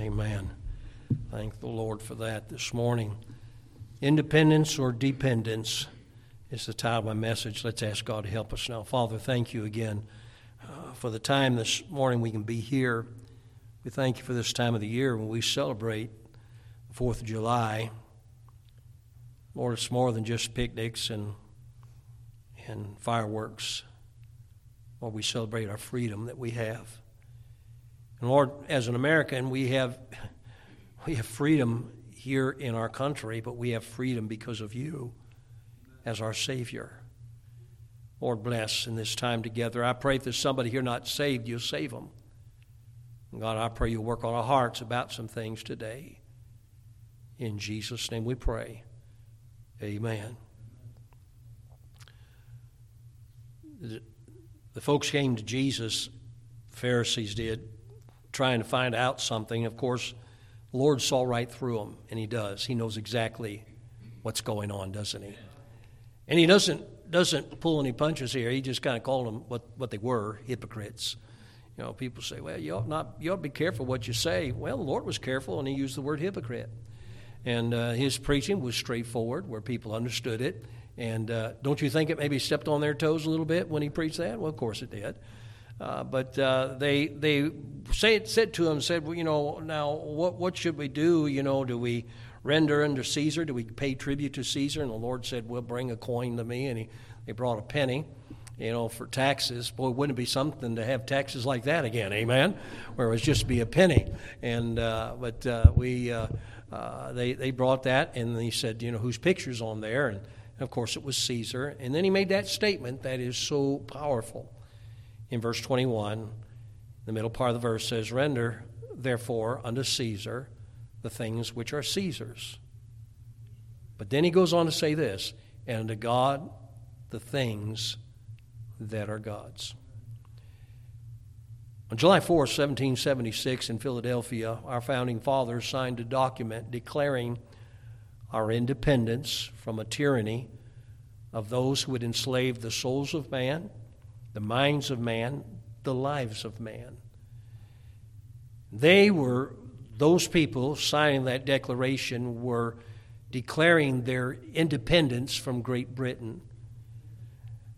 Amen. Thank the Lord for that this morning. Independence or dependence is the title of my message. Let's ask God to help us now. Father, thank you again uh, for the time this morning we can be here. We thank you for this time of the year when we celebrate the 4th of July. Lord, it's more than just picnics and, and fireworks. Lord, we celebrate our freedom that we have. And Lord, as an American, we have, we have freedom here in our country, but we have freedom because of you as our Savior. Lord, bless in this time together. I pray if there's somebody here not saved, you'll save them. God, I pray you'll work on our hearts about some things today. In Jesus' name we pray. Amen. The folks came to Jesus, Pharisees did, trying to find out something. Of course, Lord saw right through them, and He does. He knows exactly what's going on, doesn't He? And He doesn't doesn't pull any punches here. He just kind of called them what, what they were, hypocrites. You know, people say, well, you ought not you ought to be careful what you say. Well, the Lord was careful, and He used the word hypocrite. And uh, His preaching was straightforward, where people understood it. And uh, don't you think it maybe stepped on their toes a little bit when He preached that? Well, of course it did. Uh, but uh, they they say, said to him, said, well, you know, now what what should we do? You know, do we render unto Caesar? Do we pay tribute to Caesar? And the Lord said, well, bring a coin to me. And he, they brought a penny, you know, for taxes. Boy, wouldn't it be something to have taxes like that again, amen? Where it was just be a penny. And uh, but uh, we uh, they they brought that, and he said, you know, whose picture's on there? And of course, it was Caesar. And then he made that statement that is so powerful in verse 21, the middle part of the verse says, Render therefore unto Caesar the things which are Caesar's. But then he goes on to say this, and unto God the things that are God's. On July 4, 1776, in Philadelphia, our founding fathers signed a document declaring our independence from a tyranny of those who would enslave the souls of man the minds of man, the lives of man. They were, those people signing that declaration were declaring their independence from Great Britain.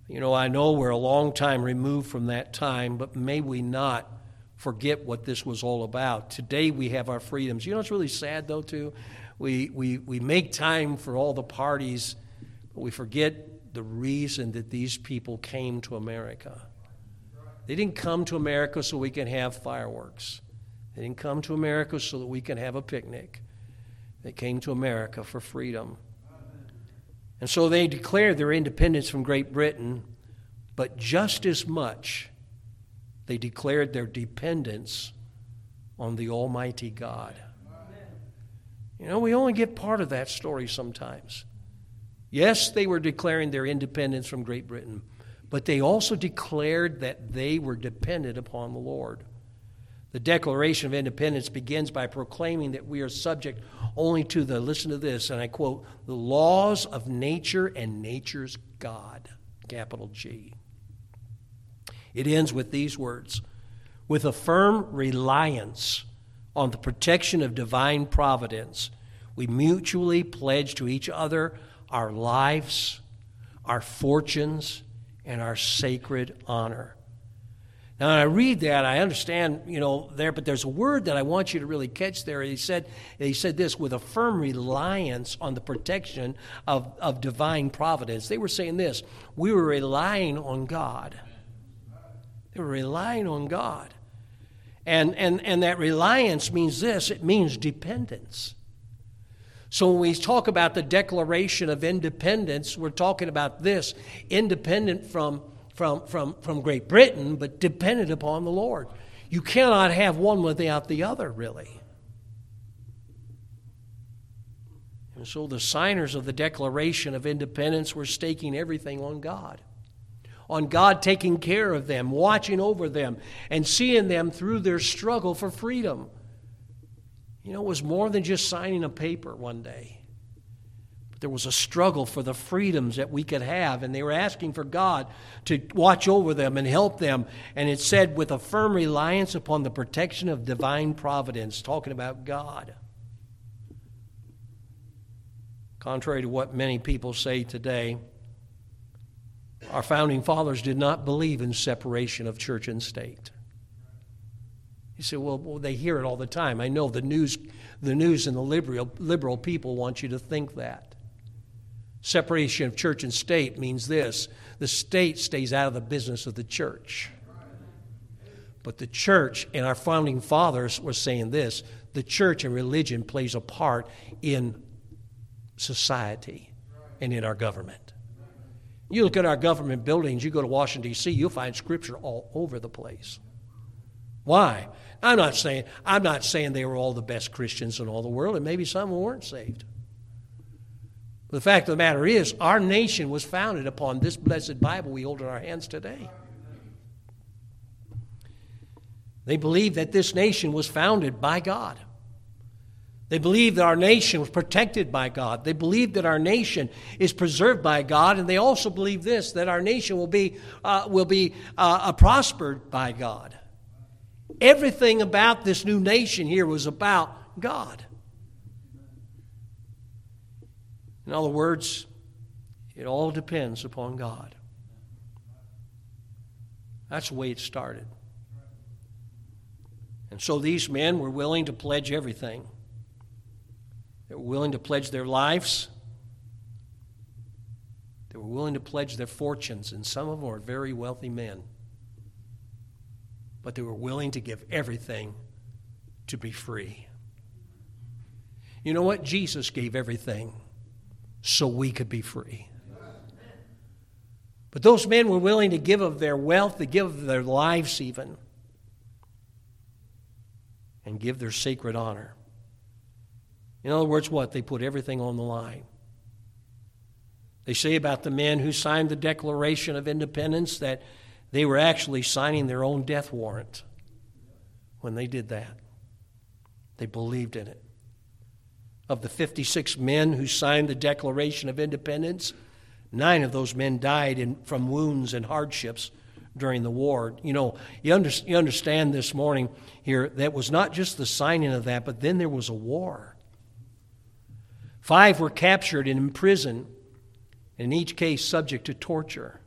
You know, I know we're a long time removed from that time, but may we not forget what this was all about. Today we have our freedoms. You know, it's really sad, though, too. We, we, we make time for all the parties, but we forget the reason that these people came to America. They didn't come to America so we can have fireworks. They didn't come to America so that we can have a picnic. They came to America for freedom. And so they declared their independence from Great Britain, but just as much, they declared their dependence on the Almighty God. You know, we only get part of that story sometimes. Yes, they were declaring their independence from Great Britain, but they also declared that they were dependent upon the Lord. The Declaration of Independence begins by proclaiming that we are subject only to the, listen to this, and I quote, the laws of nature and nature's God, capital G. It ends with these words with a firm reliance on the protection of divine providence, we mutually pledge to each other our lives, our fortunes, and our sacred honor. Now, when I read that, I understand, you know, there, but there's a word that I want you to really catch there. He said, he said this with a firm reliance on the protection of, of divine providence. They were saying this we were relying on God. They were relying on God. And, and, and that reliance means this it means dependence. So when we talk about the Declaration of Independence, we're talking about this independent from, from, from, from Great Britain, but dependent upon the Lord. You cannot have one without the other, really. And so the signers of the Declaration of Independence were staking everything on God. On God taking care of them, watching over them, and seeing them through their struggle for freedom. You know, it was more than just signing a paper one day. But There was a struggle for the freedoms that we could have, and they were asking for God to watch over them and help them. And it said, with a firm reliance upon the protection of divine providence, talking about God. Contrary to what many people say today, our founding fathers did not believe in separation of church and state. You say, well, well, they hear it all the time. I know the news, the news and the liberal, liberal people want you to think that. Separation of church and state means this the state stays out of the business of the church. But the church, and our founding fathers were saying this the church and religion plays a part in society and in our government. You look at our government buildings, you go to Washington, D.C., you'll find scripture all over the place. Why? I'm not saying I'm not saying they were all the best Christians in all the world, and maybe some weren't saved. But The fact of the matter is, our nation was founded upon this blessed Bible we hold in our hands today. They believed that this nation was founded by God. They believed that our nation was protected by God. They believed that our nation is preserved by God, and they also believe this: that our nation will be uh, will be uh, prospered by God. Everything about this new nation here was about God. In other words, it all depends upon God. That's the way it started. And so these men were willing to pledge everything. They were willing to pledge their lives. They were willing to pledge their fortunes, and some of them were very wealthy men. But they were willing to give everything to be free. You know what? Jesus gave everything so we could be free. But those men were willing to give of their wealth, to give of their lives even, and give their sacred honor. In other words, what? They put everything on the line. They say about the men who signed the Declaration of Independence that they were actually signing their own death warrant when they did that. They believed in it of the 56 men who signed the Declaration of Independence, nine of those men died in, from wounds and hardships during the war. You know, you, under, you understand this morning here that was not just the signing of that, but then there was a war. Five were captured and imprisoned, in each case subject to torture.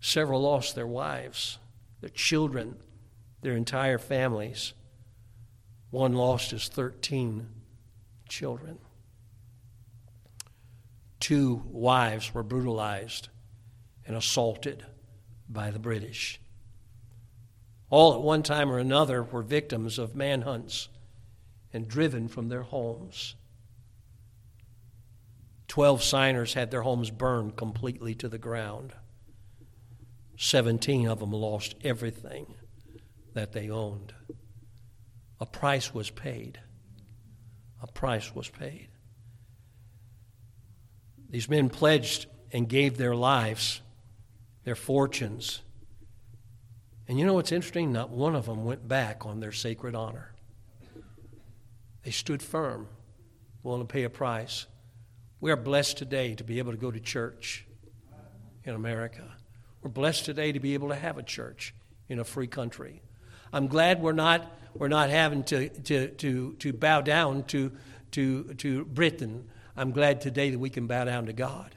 Several lost their wives, their children, their entire families. One lost his 13 children. Two wives were brutalized and assaulted by the British. All at one time or another were victims of manhunts and driven from their homes. Twelve signers had their homes burned completely to the ground. Seventeen of them lost everything that they owned. A price was paid a price was paid. These men pledged and gave their lives, their fortunes. And you know what's interesting? Not one of them went back on their sacred honor. They stood firm, willing to pay a price. We are blessed today to be able to go to church in America. We're blessed today to be able to have a church in a free country. I'm glad we're not we're not having to, to, to, to bow down to, to, to Britain. I'm glad today that we can bow down to God.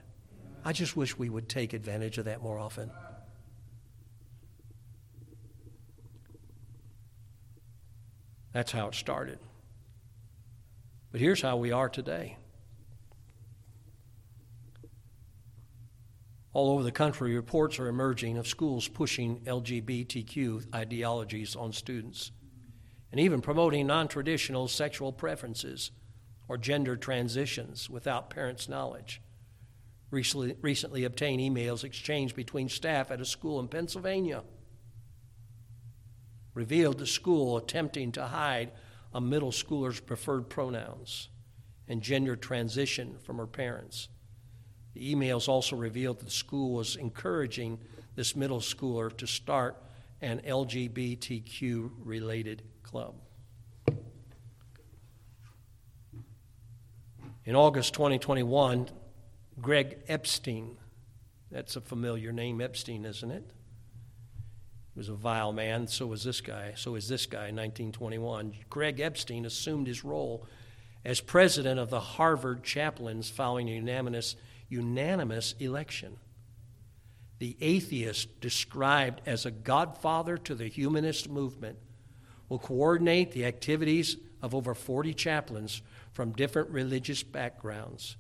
I just wish we would take advantage of that more often. That's how it started. But here's how we are today. All over the country, reports are emerging of schools pushing LGBTQ ideologies on students and even promoting non traditional sexual preferences or gender transitions without parents' knowledge. Recently, recently obtained emails exchanged between staff at a school in Pennsylvania revealed the school attempting to hide a middle schooler's preferred pronouns and gender transition from her parents. The emails also revealed that the school was encouraging this middle schooler to start an LGBTQ related club. In August 2021, Greg Epstein. That's a familiar name, Epstein, isn't it? He was a vile man. So was this guy. So is this guy in 1921. Greg Epstein assumed his role as president of the Harvard chaplains following a unanimous, unanimous election. The atheist, described as a godfather to the humanist movement, will coordinate the activities of over 40 chaplains from different religious backgrounds.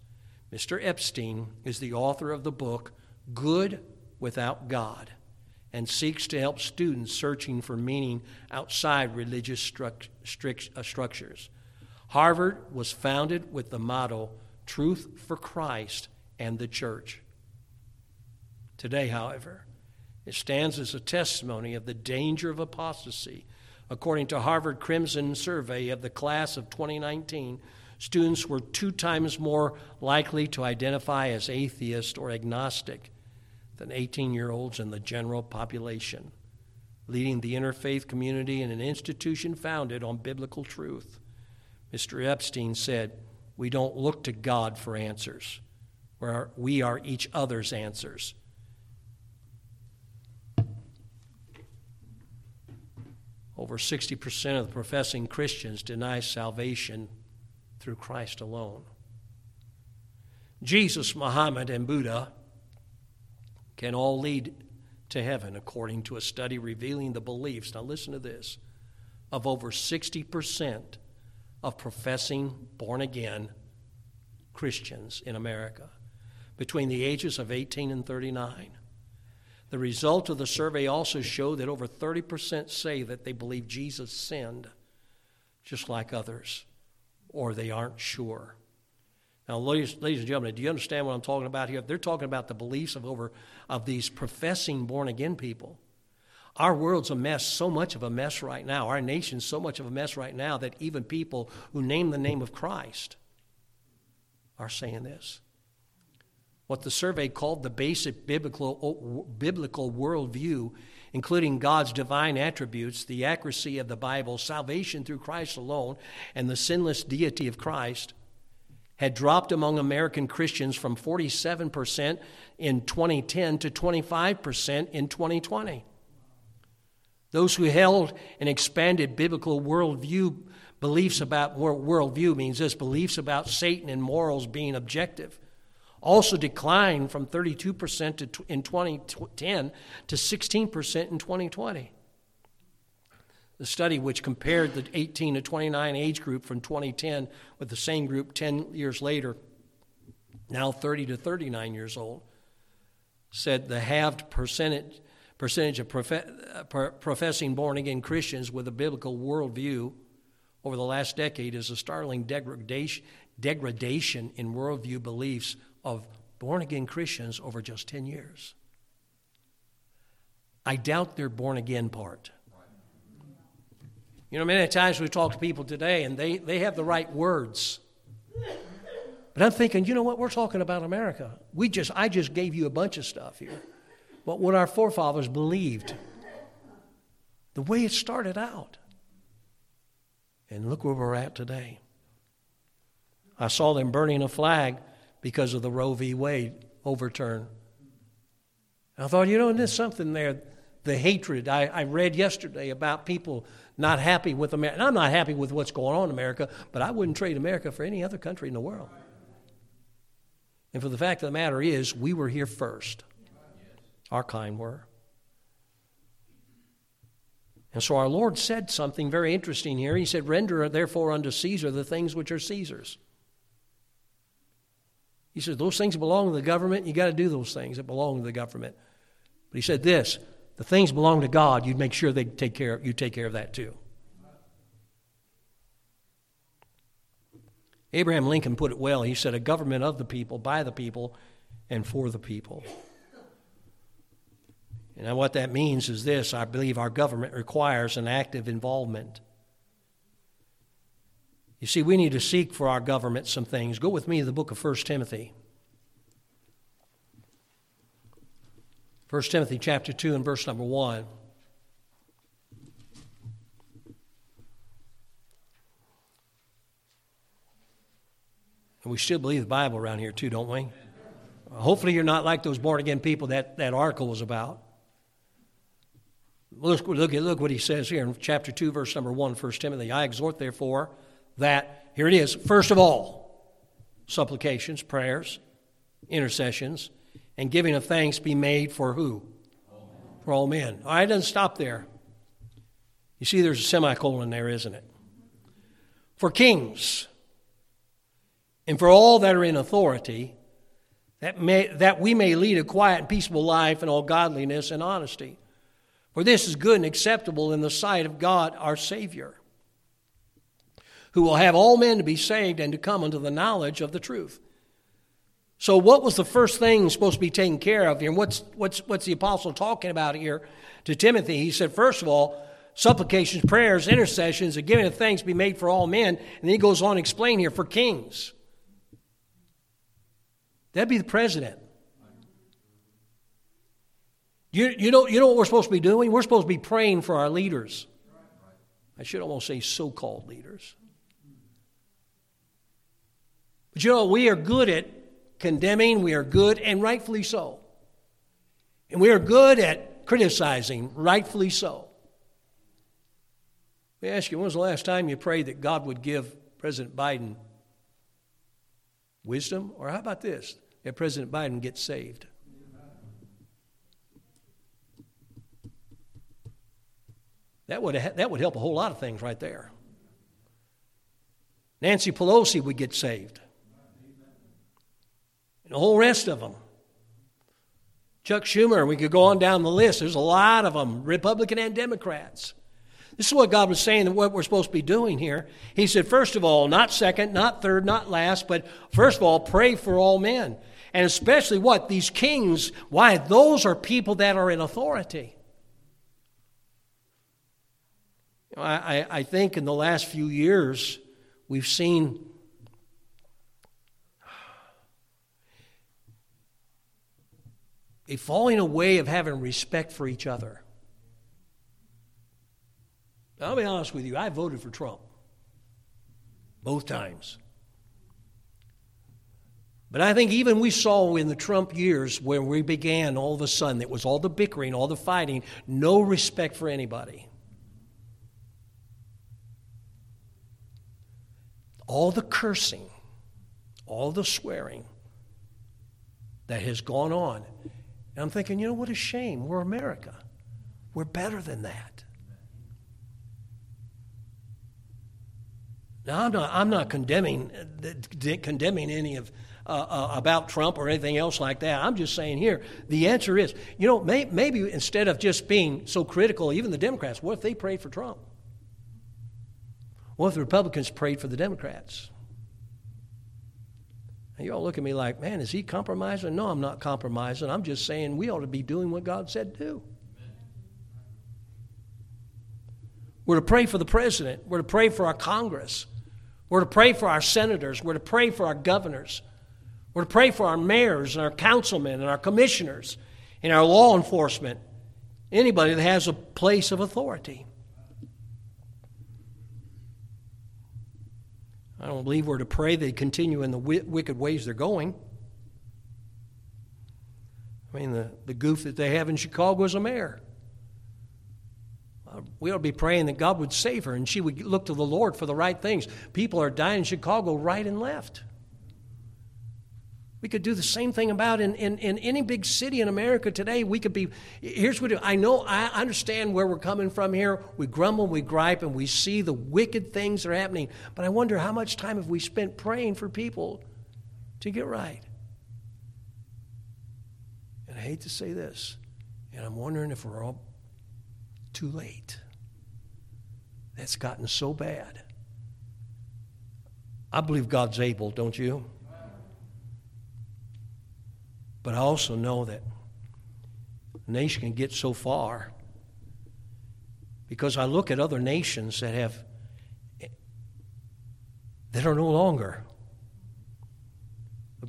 Mr. Epstein is the author of the book Good Without God and seeks to help students searching for meaning outside religious uh, structures. Harvard was founded with the motto Truth for Christ and the Church. Today, however, it stands as a testimony of the danger of apostasy. According to Harvard Crimson survey of the class of 2019, students were two times more likely to identify as atheist or agnostic than 18 year olds in the general population, leading the interfaith community in an institution founded on biblical truth. Mr. Epstein said, We don't look to God for answers, we are each other's answers. Over 60% of the professing Christians deny salvation through Christ alone. Jesus, Muhammad, and Buddha can all lead to heaven, according to a study revealing the beliefs, now listen to this, of over 60% of professing born again Christians in America between the ages of 18 and 39. The result of the survey also showed that over 30% say that they believe Jesus sinned, just like others, or they aren't sure. Now, ladies, ladies and gentlemen, do you understand what I'm talking about here? They're talking about the beliefs of over of these professing born again people. Our world's a mess, so much of a mess right now. Our nation's so much of a mess right now that even people who name the name of Christ are saying this. What the survey called the basic biblical, biblical worldview, including God's divine attributes, the accuracy of the Bible, salvation through Christ alone, and the sinless deity of Christ, had dropped among American Christians from 47% in 2010 to 25% in 2020. Those who held an expanded biblical worldview, beliefs about worldview means this beliefs about Satan and morals being objective, also declined from 32% in 2010 to 16% in 2020. The study, which compared the 18 to 29 age group from 2010 with the same group 10 years later, now 30 to 39 years old, said the halved percentage, percentage of profe- uh, professing born again Christians with a biblical worldview over the last decade is a startling degradation, degradation in worldview beliefs of born again Christians over just 10 years. I doubt their born again part. You know, many times we talk to people today and they, they have the right words. But I'm thinking, you know what? We're talking about America. We just, I just gave you a bunch of stuff here. But what our forefathers believed, the way it started out. And look where we're at today. I saw them burning a flag because of the Roe v. Wade overturn. I thought, you know, there's something there. The hatred I, I read yesterday about people not happy with America. And I'm not happy with what's going on in America, but I wouldn't trade America for any other country in the world. And for the fact of the matter is, we were here first. Our kind were. And so our Lord said something very interesting here. He said, Render therefore unto Caesar the things which are Caesar's. He said, Those things belong to the government. You got to do those things that belong to the government. But he said this the things belong to God, you'd make sure they take care of, you take care of that too. Abraham Lincoln put it well. He said, A government of the people, by the people, and for the people. And what that means is this I believe our government requires an active involvement. You see, we need to seek for our government some things. Go with me to the book of 1 Timothy. 1 Timothy chapter 2 and verse number 1. And we still believe the Bible around here too, don't we? Hopefully, you're not like those born again people that that article was about. Look, look, look what he says here in chapter 2, verse number 1, 1 Timothy. I exhort, therefore, that, here it is, first of all, supplications, prayers, intercessions, and giving of thanks be made for who? For all men. All right, it doesn't stop there. You see, there's a semicolon there, isn't it? For kings, and for all that are in authority, that, may, that we may lead a quiet and peaceable life in all godliness and honesty. For this is good and acceptable in the sight of God our Savior, who will have all men to be saved and to come unto the knowledge of the truth. So, what was the first thing supposed to be taken care of here? And what's, what's, what's the apostle talking about here to Timothy? He said, first of all, supplications, prayers, intercessions, and giving of thanks be made for all men. And then he goes on to explain here for kings. That'd be the president. You, you, know, you know what we're supposed to be doing? We're supposed to be praying for our leaders. I should almost say so called leaders. But you know, we are good at condemning, we are good, and rightfully so. And we are good at criticizing, rightfully so. Let me ask you, when was the last time you prayed that God would give President Biden wisdom? Or how about this? That President Biden gets saved? That would, that would help a whole lot of things right there. Nancy Pelosi would get saved. And the whole rest of them. Chuck Schumer, we could go on down the list. There's a lot of them, Republican and Democrats. This is what God was saying and what we're supposed to be doing here. He said, first of all, not second, not third, not last, but first of all, pray for all men. And especially what? These kings. Why? Those are people that are in authority. I, I think in the last few years, we've seen a falling away of having respect for each other. I'll be honest with you, I voted for Trump both times. But I think even we saw in the Trump years when we began all of a sudden, it was all the bickering, all the fighting, no respect for anybody. all the cursing, all the swearing that has gone on. And I'm thinking, you know, what a shame. We're America. We're better than that. Now, I'm not, I'm not condemning, condemning any of uh, uh, about Trump or anything else like that. I'm just saying here, the answer is, you know, may, maybe instead of just being so critical, even the Democrats, what if they prayed for Trump? What if the Republicans prayed for the Democrats? And you all look at me like, man, is he compromising? No, I'm not compromising. I'm just saying we ought to be doing what God said do. We're to pray for the president. We're to pray for our Congress. We're to pray for our senators. We're to pray for our governors. We're to pray for our mayors and our councilmen and our commissioners and our law enforcement. Anybody that has a place of authority. I don't believe we're to pray they continue in the wicked ways they're going. I mean, the, the goof that they have in Chicago as a mayor. Uh, we ought to be praying that God would save her and she would look to the Lord for the right things. People are dying in Chicago right and left. We could do the same thing about in, in, in any big city in America today. We could be, here's what I know, I understand where we're coming from here. We grumble, we gripe, and we see the wicked things that are happening. But I wonder how much time have we spent praying for people to get right? And I hate to say this, and I'm wondering if we're all too late. That's gotten so bad. I believe God's able, don't you? But I also know that a nation can get so far because I look at other nations that have that are no longer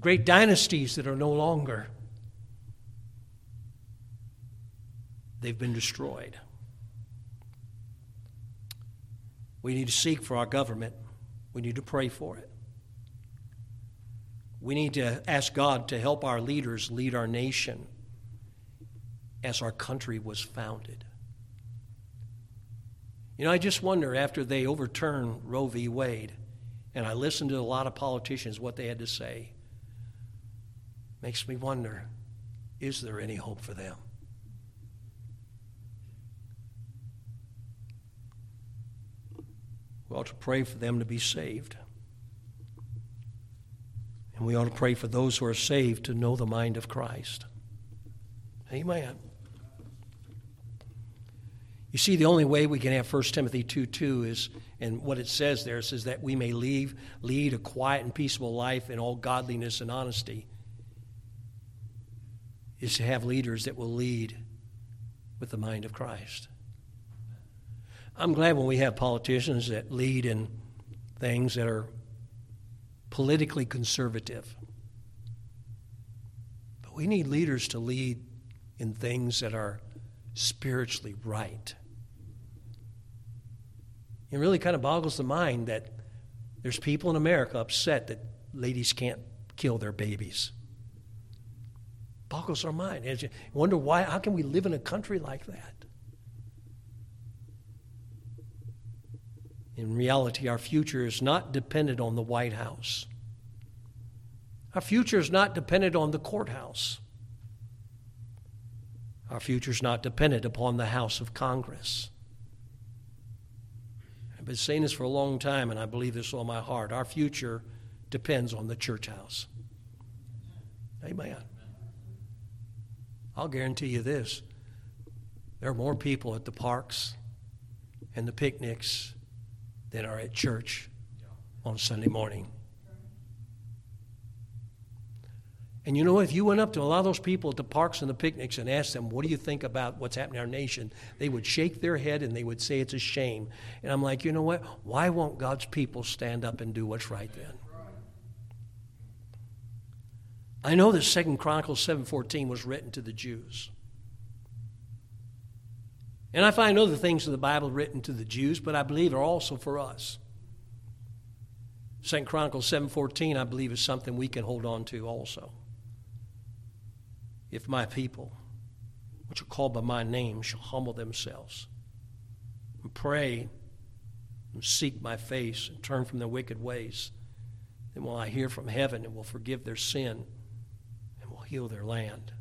great dynasties that are no longer they've been destroyed. We need to seek for our government. We need to pray for it. We need to ask God to help our leaders lead our nation as our country was founded. You know, I just wonder after they overturned Roe v. Wade, and I listened to a lot of politicians, what they had to say, makes me wonder is there any hope for them? We ought to pray for them to be saved. And we ought to pray for those who are saved to know the mind of Christ. Amen. You see, the only way we can have 1 Timothy 2 2 is, and what it says there says that we may leave, lead a quiet and peaceable life in all godliness and honesty, is to have leaders that will lead with the mind of Christ. I'm glad when we have politicians that lead in things that are politically conservative. But we need leaders to lead in things that are spiritually right. It really kind of boggles the mind that there's people in America upset that ladies can't kill their babies. Boggles our mind. You wonder why, how can we live in a country like that? In reality, our future is not dependent on the White House. Our future is not dependent on the courthouse. Our future is not dependent upon the House of Congress. I've been saying this for a long time, and I believe this all my heart. Our future depends on the church house. Amen. I'll guarantee you this there are more people at the parks and the picnics than are at church on Sunday morning. And you know, what? if you went up to a lot of those people at the parks and the picnics and asked them, What do you think about what's happening in our nation? they would shake their head and they would say it's a shame. And I'm like, You know what? Why won't God's people stand up and do what's right then? I know that Second Chronicles 7:14 was written to the Jews. And I find other things in the Bible written to the Jews, but I believe are also for us. Second Chronicles 7:14 I believe is something we can hold on to also if my people, which are called by my name, shall humble themselves and pray and seek my face and turn from their wicked ways, then will I hear from heaven and will forgive their sin and will heal their land.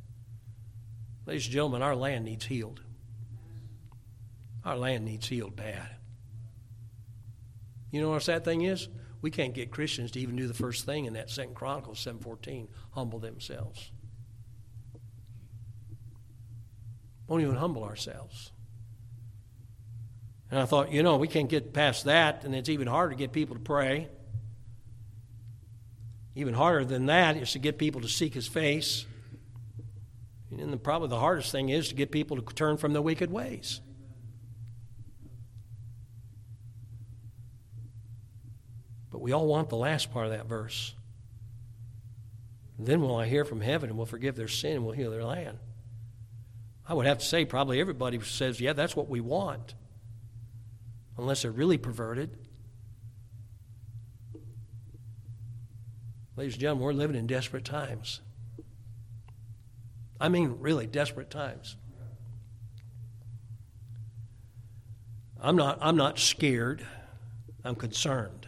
Ladies and gentlemen, our land needs healed. Our land needs healed bad. You know what that thing is? We can't get Christians to even do the first thing in that Second Chronicles 7:14, humble themselves. won't even humble ourselves. And I thought, you know, we can't get past that, and it's even harder to get people to pray. Even harder than that is to get people to seek his face. And the, probably the hardest thing is to get people to turn from their wicked ways. But we all want the last part of that verse. Then will I hear from heaven and will forgive their sin and will heal their land. I would have to say, probably everybody says, yeah, that's what we want, unless they're really perverted. Ladies and gentlemen, we're living in desperate times. I mean, really desperate times. I'm not, I'm not scared, I'm concerned.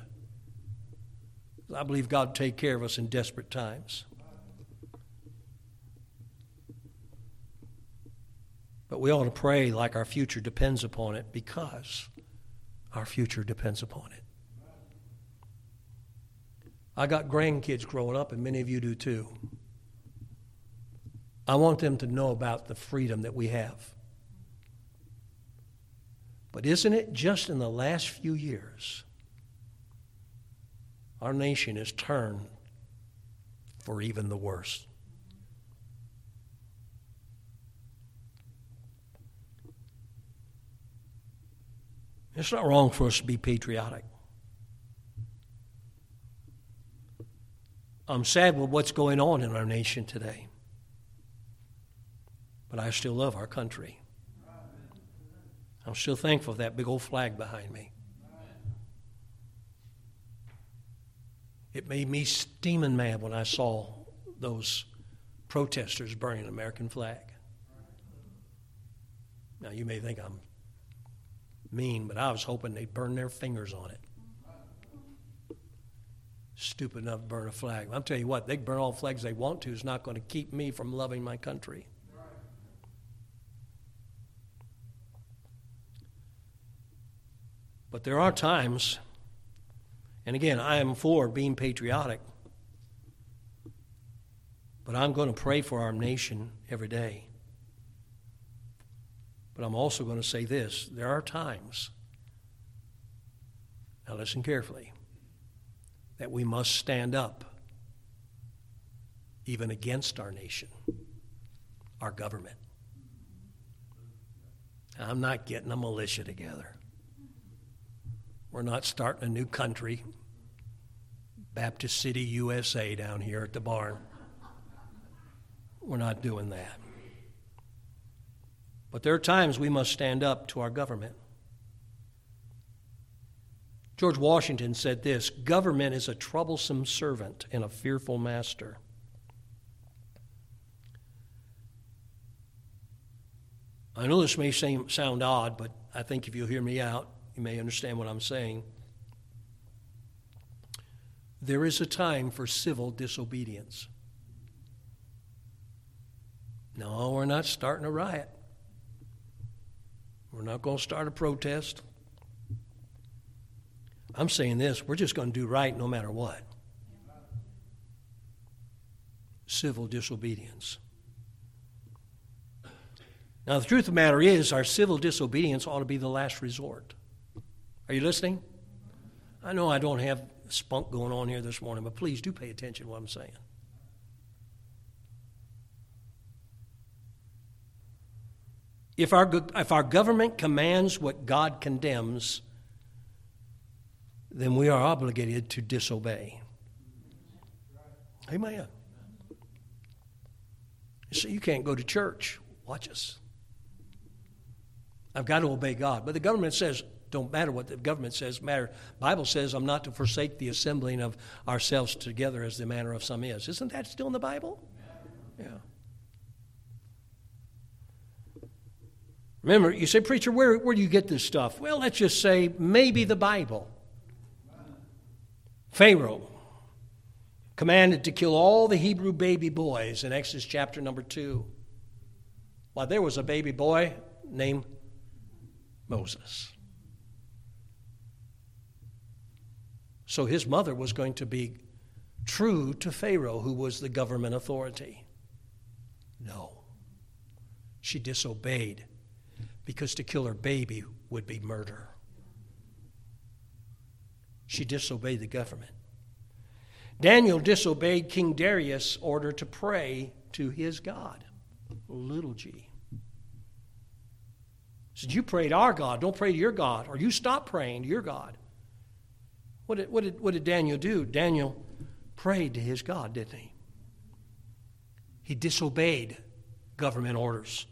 I believe God will take care of us in desperate times. But we ought to pray like our future depends upon it because our future depends upon it. I got grandkids growing up, and many of you do too. I want them to know about the freedom that we have. But isn't it just in the last few years our nation has turned for even the worst? It's not wrong for us to be patriotic. I'm sad with what's going on in our nation today. But I still love our country. I'm still thankful for that big old flag behind me. It made me steaming mad when I saw those protesters burning an American flag. Now, you may think I'm mean, but I was hoping they'd burn their fingers on it. Stupid enough to burn a flag. I'll tell you what, they burn all flags they want to. It's not going to keep me from loving my country. But there are times, and again, I am for being patriotic, but I'm going to pray for our nation every day. But I'm also going to say this there are times, now listen carefully, that we must stand up even against our nation, our government. I'm not getting a militia together. We're not starting a new country, Baptist City, USA, down here at the barn. We're not doing that. But there are times we must stand up to our government. George Washington said this Government is a troublesome servant and a fearful master. I know this may seem, sound odd, but I think if you'll hear me out, you may understand what I'm saying. There is a time for civil disobedience. No, we're not starting a riot. We're not going to start a protest. I'm saying this we're just going to do right no matter what. Civil disobedience. Now, the truth of the matter is, our civil disobedience ought to be the last resort. Are you listening? I know I don't have spunk going on here this morning, but please do pay attention to what I'm saying. If our, if our government commands what God condemns, then we are obligated to disobey. Amen. So you can't go to church. Watch us. I've got to obey God. But the government says, don't matter what the government says, matter. Bible says I'm not to forsake the assembling of ourselves together as the manner of some is. Isn't that still in the Bible? Yeah. Remember, you say, Preacher, where, where do you get this stuff? Well, let's just say maybe the Bible. Pharaoh commanded to kill all the Hebrew baby boys in Exodus chapter number 2. Well, there was a baby boy named Moses. So his mother was going to be true to Pharaoh, who was the government authority. No. She disobeyed because to kill her baby would be murder. She disobeyed the government. Daniel disobeyed King Darius' order to pray to his God, little g. Said, You pray to our God, don't pray to your God, or you stop praying to your God. What did, what did, what did Daniel do? Daniel prayed to his God, didn't he? He disobeyed government orders.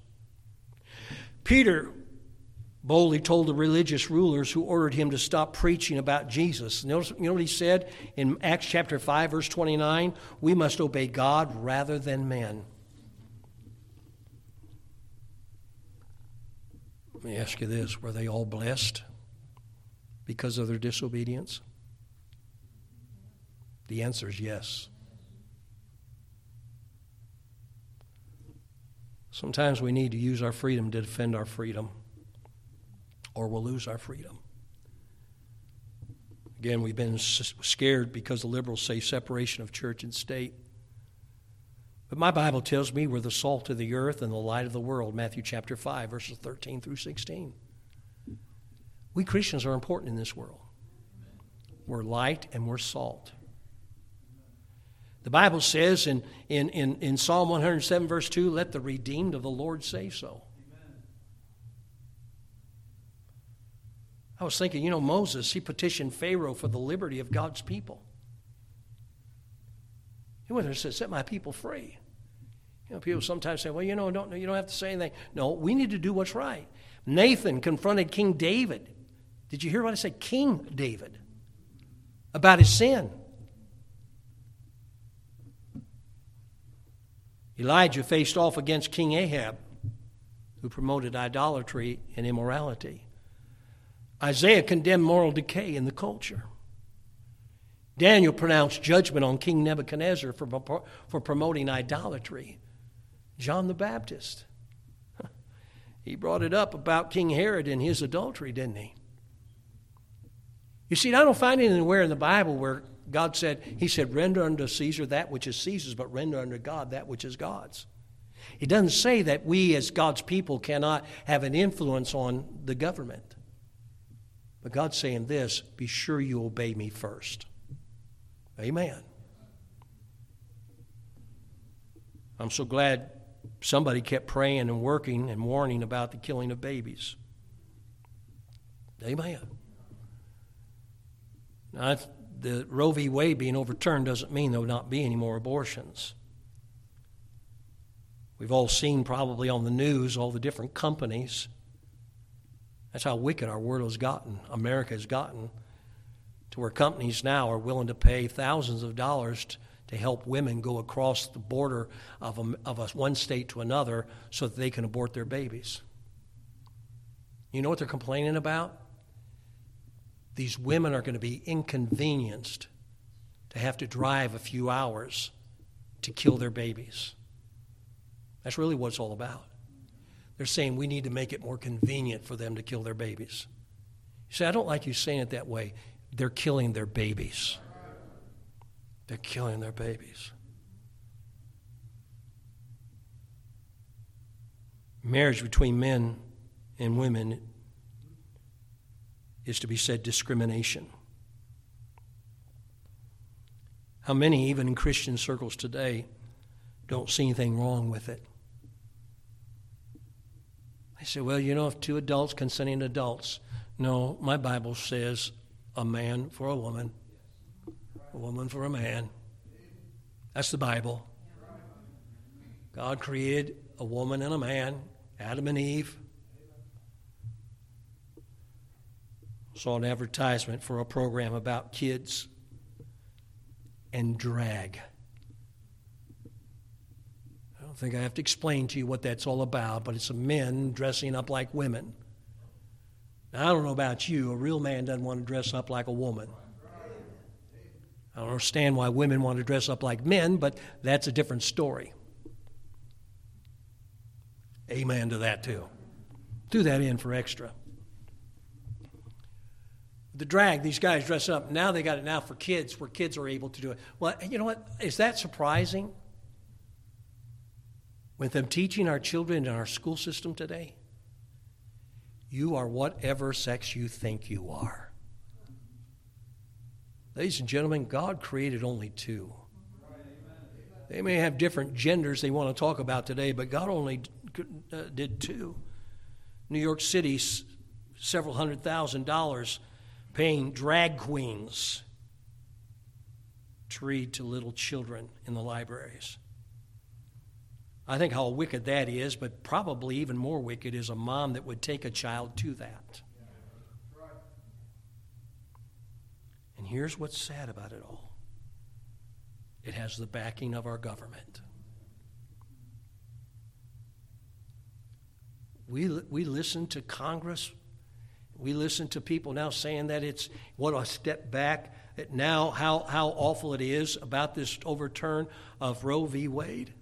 Peter boldly told the religious rulers who ordered him to stop preaching about Jesus. Notice, you know what he said in Acts chapter 5, verse 29? We must obey God rather than men. Let me ask you this were they all blessed because of their disobedience? The answer is yes. Sometimes we need to use our freedom to defend our freedom, or we'll lose our freedom. Again, we've been scared because the liberals say separation of church and state. But my Bible tells me we're the salt of the earth and the light of the world, Matthew chapter 5, verses 13 through 16. We Christians are important in this world. We're light and we're salt. The Bible says in, in, in, in Psalm 107, verse 2, let the redeemed of the Lord say so. I was thinking, you know, Moses, he petitioned Pharaoh for the liberty of God's people. He went there and said, Set my people free. You know, people sometimes say, Well, you know, don't, you don't have to say anything. No, we need to do what's right. Nathan confronted King David. Did you hear what I said? King David. About his sin. Elijah faced off against King Ahab, who promoted idolatry and immorality. Isaiah condemned moral decay in the culture. Daniel pronounced judgment on King Nebuchadnezzar for, for promoting idolatry. John the Baptist, he brought it up about King Herod and his adultery, didn't he? You see, I don't find anywhere in the Bible where God said, He said, render unto Caesar that which is Caesar's, but render unto God that which is God's. He doesn't say that we as God's people cannot have an influence on the government. But God's saying this be sure you obey me first. Amen. I'm so glad somebody kept praying and working and warning about the killing of babies. Amen. Now, the Roe v. Wade being overturned doesn't mean there will not be any more abortions. We've all seen probably on the news all the different companies that's how wicked our world has gotten, America has gotten, to where companies now are willing to pay thousands of dollars to, to help women go across the border of, a, of a, one state to another so that they can abort their babies. You know what they're complaining about? These women are going to be inconvenienced to have to drive a few hours to kill their babies. That's really what it's all about. They're saying we need to make it more convenient for them to kill their babies. You say, I don't like you saying it that way. They're killing their babies. They're killing their babies. Marriage between men and women is to be said discrimination. How many, even in Christian circles today, don't see anything wrong with it? They say, well, you know, if two adults consenting adults. No, my Bible says a man for a woman, a woman for a man. That's the Bible. God created a woman and a man, Adam and Eve. Saw an advertisement for a program about kids and drag I don't think I have to explain to you what that's all about, but it's men dressing up like women. Now, I don't know about you, a real man doesn't want to dress up like a woman. I don't understand why women want to dress up like men, but that's a different story. Amen to that, too. Do that in for extra. The drag, these guys dress up. Now they got it now for kids, where kids are able to do it. Well, you know what? Is that surprising? with them teaching our children in our school system today, you are whatever sex you think you are. Ladies and gentlemen, God created only two. They may have different genders they want to talk about today, but God only uh, did two. New York City, several hundred thousand dollars paying drag queens to read to little children in the libraries. I think how wicked that is, but probably even more wicked is a mom that would take a child to that. And here's what's sad about it all it has the backing of our government. We, we listen to Congress. We listen to people now saying that it's what a step back, that now how, how awful it is about this overturn of Roe v. Wade.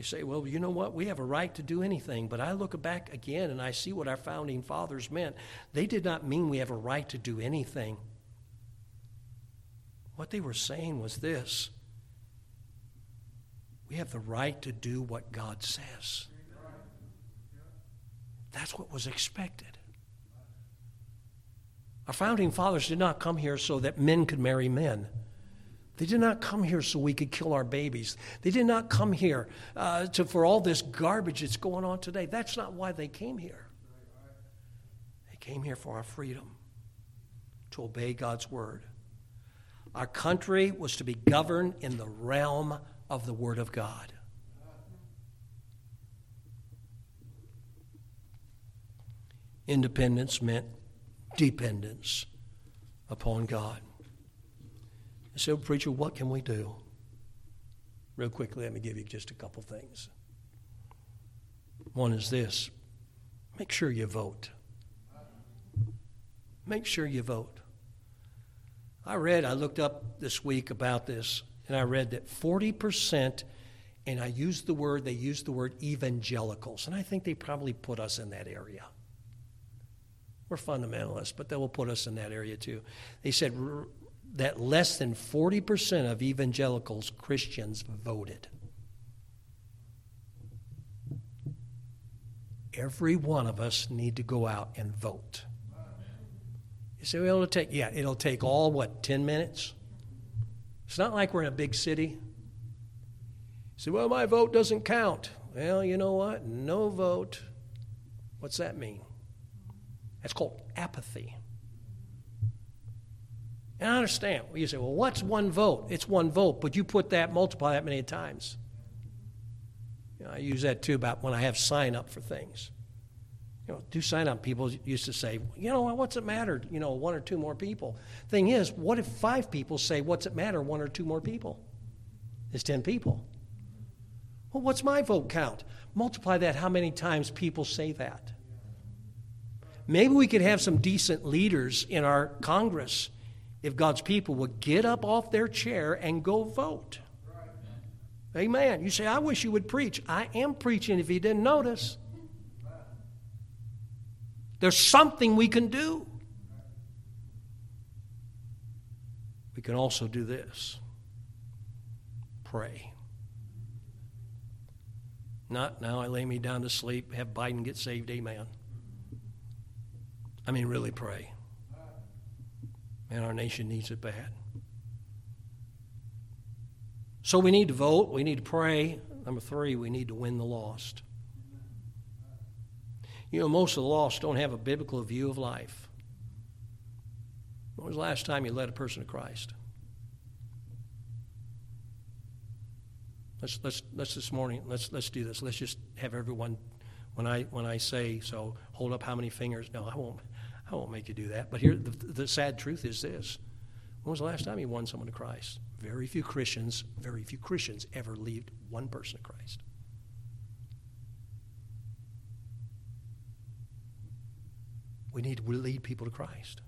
They say, well, you know what? We have a right to do anything. But I look back again and I see what our founding fathers meant. They did not mean we have a right to do anything. What they were saying was this we have the right to do what God says. That's what was expected. Our founding fathers did not come here so that men could marry men. They did not come here so we could kill our babies. They did not come here uh, to, for all this garbage that's going on today. That's not why they came here. They came here for our freedom, to obey God's word. Our country was to be governed in the realm of the Word of God. Independence meant dependence upon God. So, preacher, what can we do? Real quickly, let me give you just a couple things. One is this make sure you vote. Make sure you vote. I read, I looked up this week about this, and I read that 40%, and I used the word, they used the word evangelicals, and I think they probably put us in that area. We're fundamentalists, but they will put us in that area too. They said that less than 40% of evangelicals, Christians, voted. Every one of us need to go out and vote. You say, well, it'll take, yeah, it'll take all, what, 10 minutes? It's not like we're in a big city. You say, well, my vote doesn't count. Well, you know what? No vote. What's that mean? That's called apathy. And I understand. You say, well, what's one vote? It's one vote, but you put that, multiply that many times. You know, I use that too about when I have sign up for things. You know, do sign up. People used to say, you know, what's it matter? You know, one or two more people. Thing is, what if five people say, what's it matter? One or two more people? It's ten people. Well, what's my vote count? Multiply that how many times people say that. Maybe we could have some decent leaders in our Congress if God's people would get up off their chair and go vote. Amen. You say, I wish you would preach. I am preaching if you didn't notice. There's something we can do. We can also do this pray. Not now I lay me down to sleep, have Biden get saved, amen. I mean, really pray. Man, our nation needs it bad. So we need to vote, we need to pray. Number three, we need to win the lost. You know, most of the lost don't have a biblical view of life. When was the last time you led a person to Christ? Let's, let's, let's this morning, let's, let's do this. Let's just have everyone, when I, when I say so, hold up how many fingers. No, I won't. I won't make you do that. But here, the, the sad truth is this. When was the last time you won someone to Christ? Very few Christians, very few Christians ever lead one person to Christ. We need to lead people to Christ.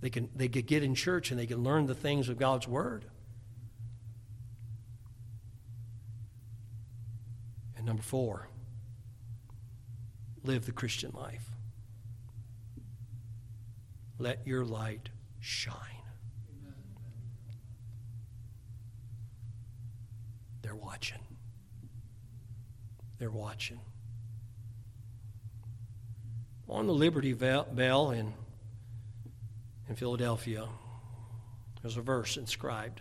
They can they can get in church and they can learn the things of God's Word. And number four, live the Christian life. Let your light shine. They're watching. They're watching. On the Liberty Bell in, in Philadelphia, there's a verse inscribed.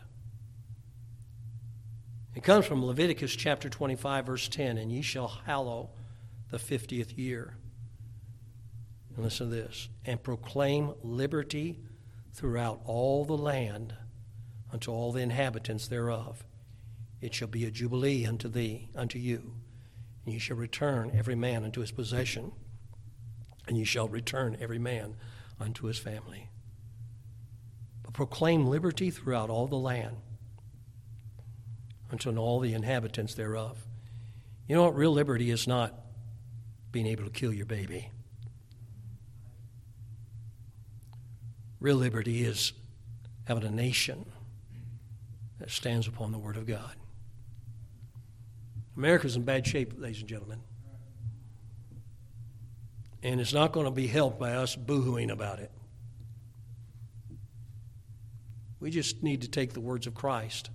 It comes from Leviticus chapter 25, verse 10, and ye shall hallow the 50th year. And listen to this and proclaim liberty throughout all the land unto all the inhabitants thereof. It shall be a jubilee unto thee, unto you, and ye shall return every man unto his possession, and you shall return every man unto his family. But proclaim liberty throughout all the land unto all the inhabitants thereof. You know what? Real liberty is not being able to kill your baby. Real liberty is having a nation that stands upon the Word of God. America's in bad shape, ladies and gentlemen. And it's not going to be helped by us boohooing about it. We just need to take the words of Christ.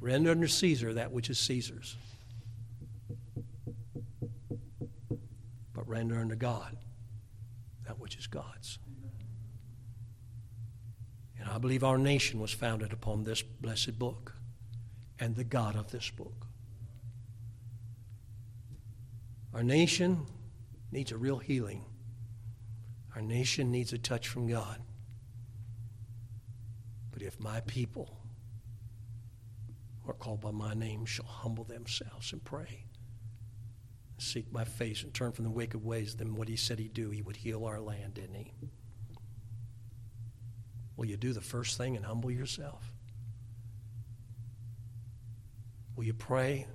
Render unto Caesar that which is Caesar's. But render unto God that which is God's. And I believe our nation was founded upon this blessed book and the God of this book. Our nation needs a real healing. Our nation needs a touch from God. But if my people who are called by my name shall humble themselves and pray, seek my face and turn from the wicked ways, then what he said he'd do, he would heal our land, didn't he? Will you do the first thing and humble yourself? Will you pray?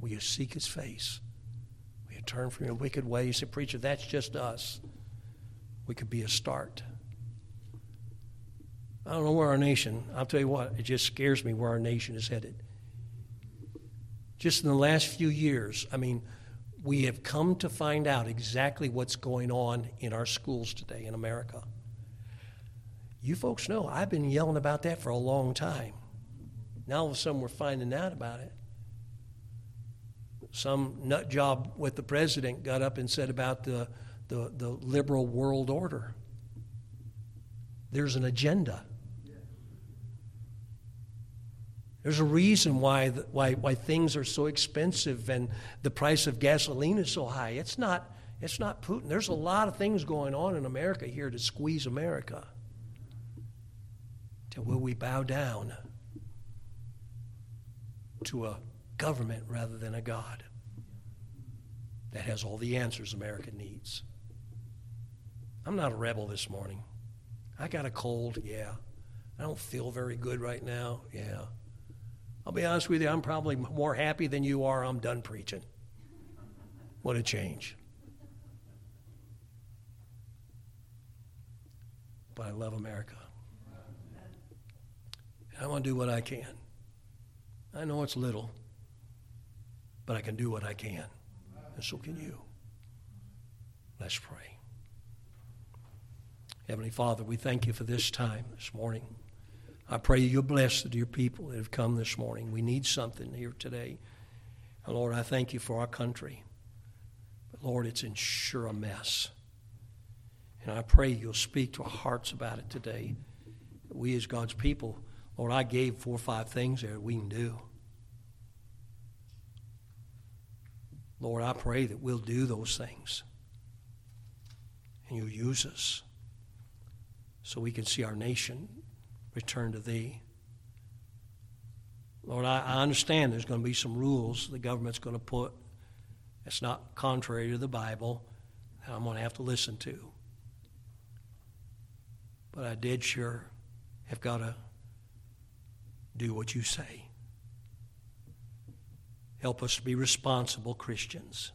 Will you seek his face? Turn from your wicked ways? Say, preacher, that's just us. We could be a start. I don't know where our nation, I'll tell you what, it just scares me where our nation is headed. Just in the last few years, I mean, we have come to find out exactly what's going on in our schools today in America. You folks know I've been yelling about that for a long time. Now all of a sudden we're finding out about it. Some nut job with the president got up and said about the, the, the liberal world order. There's an agenda. There's a reason why, why, why things are so expensive and the price of gasoline is so high. It's not, it's not Putin. There's a lot of things going on in America here to squeeze America. Till will we bow down to a government rather than a God that has all the answers America needs? I'm not a rebel this morning. I got a cold, yeah. I don't feel very good right now, yeah. I'll be honest with you, I'm probably more happy than you are. I'm done preaching. What a change. But I love America. And I want to do what I can. I know it's little, but I can do what I can. And so can you. Let's pray. Heavenly Father, we thank you for this time this morning. I pray you'll bless the dear people that have come this morning. We need something here today. And Lord, I thank you for our country. But Lord, it's in sure a mess. And I pray you'll speak to our hearts about it today. We as God's people, Lord, I gave four or five things there we can do. Lord, I pray that we'll do those things. And you'll use us so we can see our nation return to thee. Lord, I, I understand there's going to be some rules the government's going to put that's not contrary to the Bible that I'm going to have to listen to. But I did sure have got to do what you say. Help us to be responsible Christians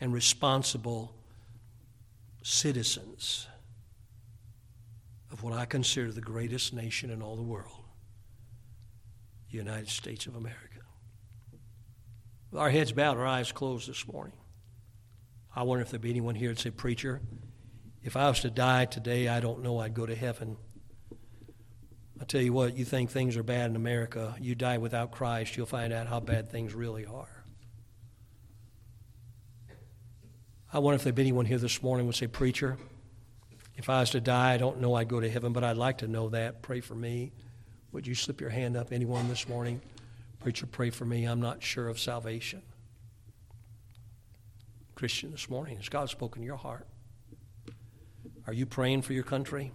and responsible citizens of what I consider the greatest nation in all the world, the United States of America. With our heads bowed, our eyes closed this morning. I wonder if there'd be anyone here that say, Preacher, if I was to die today, I don't know I'd go to heaven. I tell you what, you think things are bad in America, you die without Christ, you'll find out how bad things really are. I wonder if there'd be anyone here this morning would say, Preacher, if I was to die, I don't know I'd go to heaven, but I'd like to know that. Pray for me. Would you slip your hand up, anyone this morning? Preacher, pray for me. I'm not sure of salvation. Christian, this morning, has God spoken to your heart? Are you praying for your country?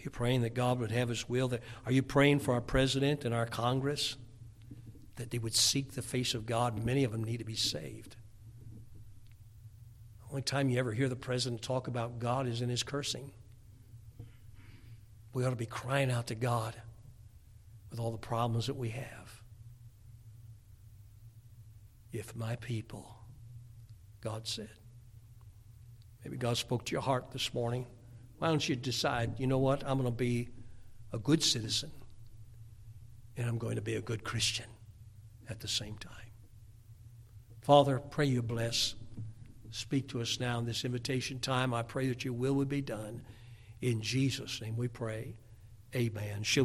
Are you praying that God would have His will? That, Are you praying for our president and our Congress? That they would seek the face of God? Many of them need to be saved. The only time you ever hear the president talk about God is in his cursing. We ought to be crying out to God with all the problems that we have. If my people, God said. Maybe God spoke to your heart this morning. Why don't you decide, you know what? I'm going to be a good citizen and I'm going to be a good Christian at the same time. Father, pray you bless Speak to us now in this invitation time. I pray that your will would be done. In Jesus' name we pray. Amen. She'll